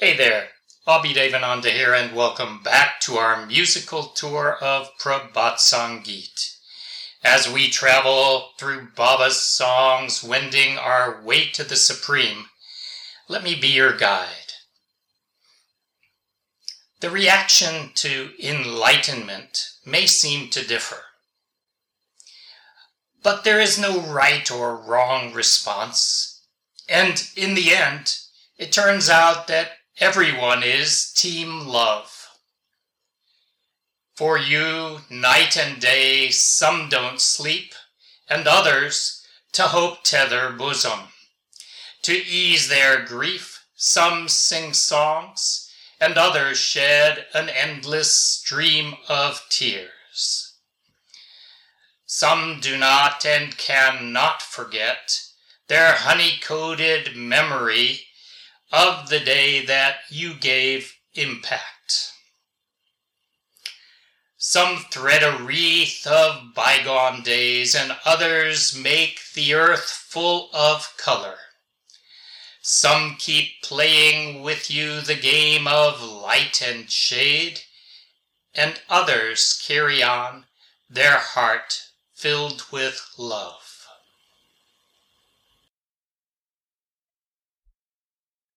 Hey there, Abhi Devananda here, and welcome back to our musical tour of Prabhat Sangeet. As we travel through Baba's songs, wending our way to the Supreme, let me be your guide. The reaction to enlightenment may seem to differ. But there is no right or wrong response. And in the end, it turns out that Everyone is Team Love. For you, night and day, some don't sleep, and others to hope tether bosom. To ease their grief, some sing songs, and others shed an endless stream of tears. Some do not and cannot forget their honey-coated memory of the day that you gave impact. Some thread a wreath of bygone days, and others make the earth full of color. Some keep playing with you the game of light and shade, and others carry on their heart filled with love.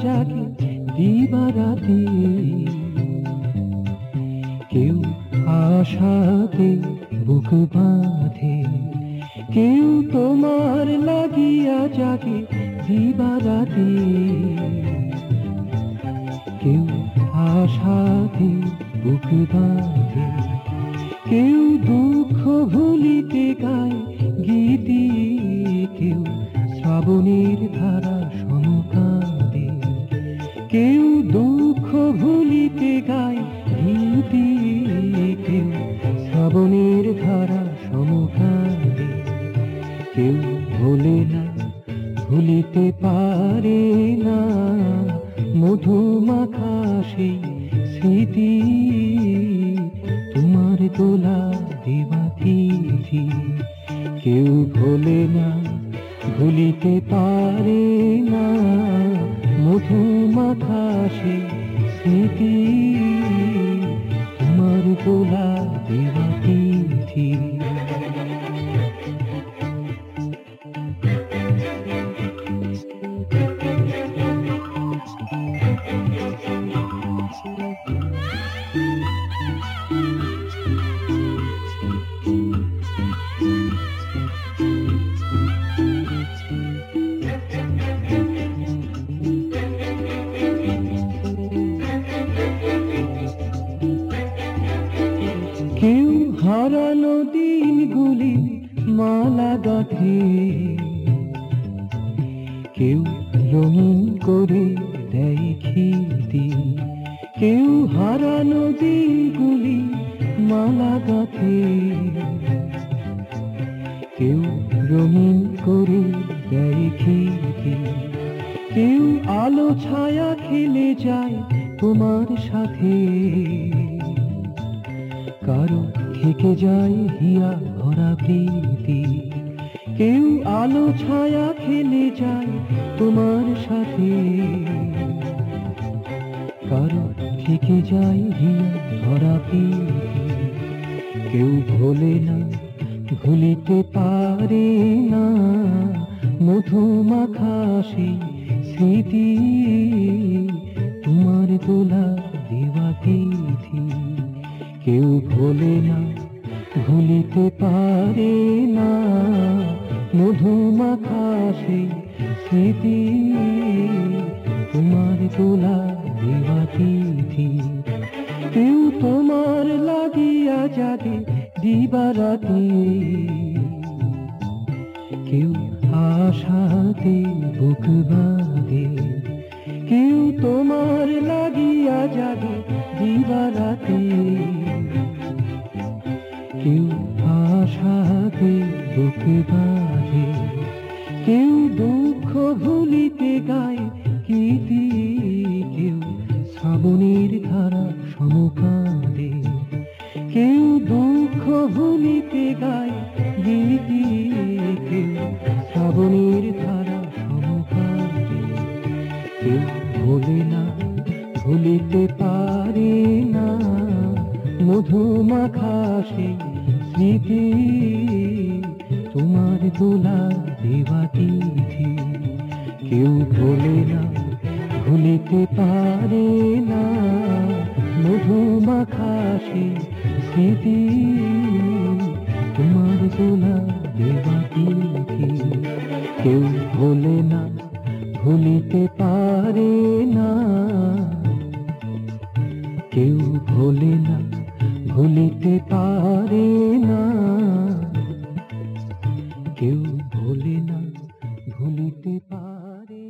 Thank দিবারাতে। কেউ আশাতে বুক বাঁধে, কেউ তোমার লাগিয়া জাগে দিবারাতে। কেউ আশাতে বুক বাঁধে, কেউ দুঃখ ভুলিতে গায় গীতি, কেউ শ্রাবণের ধারা ভুলিতে গায় ভীতি কেউ শ্রাবণের ধারা সমকালে। কেউ ভোলে না, ভুলিতে পারে না, মধুমাখা সেই স্মৃতি। তোমার তোলা দেবা তিথি, কেউ ভোলে না, ভুলিতে পারে না মধু মাথা সে স্মৃতি তোমার গোলা দেওয়া তিথি। হারানো কেউ রঙিন করে দেয় খিতি কেউ হারানো দিনগুলি মালা গাঁথে। কেউ রঙিন করে দেয় খিতি কেউ আলো ছায়া খেলে যায় তোমার সাথে। কারও থেকে যায় হিয়া ভরা প্রীতি কেউ আলো ছায়া খেলে যায় তোমার সাথে। কারও থেকে যায় হিয়া প্রীতি কেউ ভোলে না, ভুলিতে পারে না। মধুমাখা সেই স্মৃতি, তোমার তোলা দেওয়া তিথি। কেউ ভোলে না, ভুলিতে পারে না। মধুমাখা সেই স্মৃতি, তোমার তোলা দেওয়া তিথি। কেউ তোমার লাগিয়া জাগে দিবারাতে। কেউ আশাতে বুক বাঁধে। কেউ তোমার লাগিয়া যাবে দিবারাতে। কেউ আশাতে বুকে বাঁধে। কেউ দুঃখ ভুলিতে গায় কীতি কেউ শ্রাবণের ধারা সমকাঁদে কেউ দুঃখ ভুলিতে গায় গীতি কেউ শ্রাবণের ধারা সমকাঁদে কেউ ভোলে না, ভুলিতে পারে না, মধুমাখা সেই স্মৃতি। তোমার দোলা দেবা তিথি। কেউ ভোলে না, ভুলিতে পারে না। মধুমাখা সেই স্মৃতি। তোমার দোলা দেবা তিথি। কেউ ভোলে না, ভুলিতে পারে না। কেউ ভোলে না, ভুলিতে পারে কেউ ভোলে না ভুলিতে পারে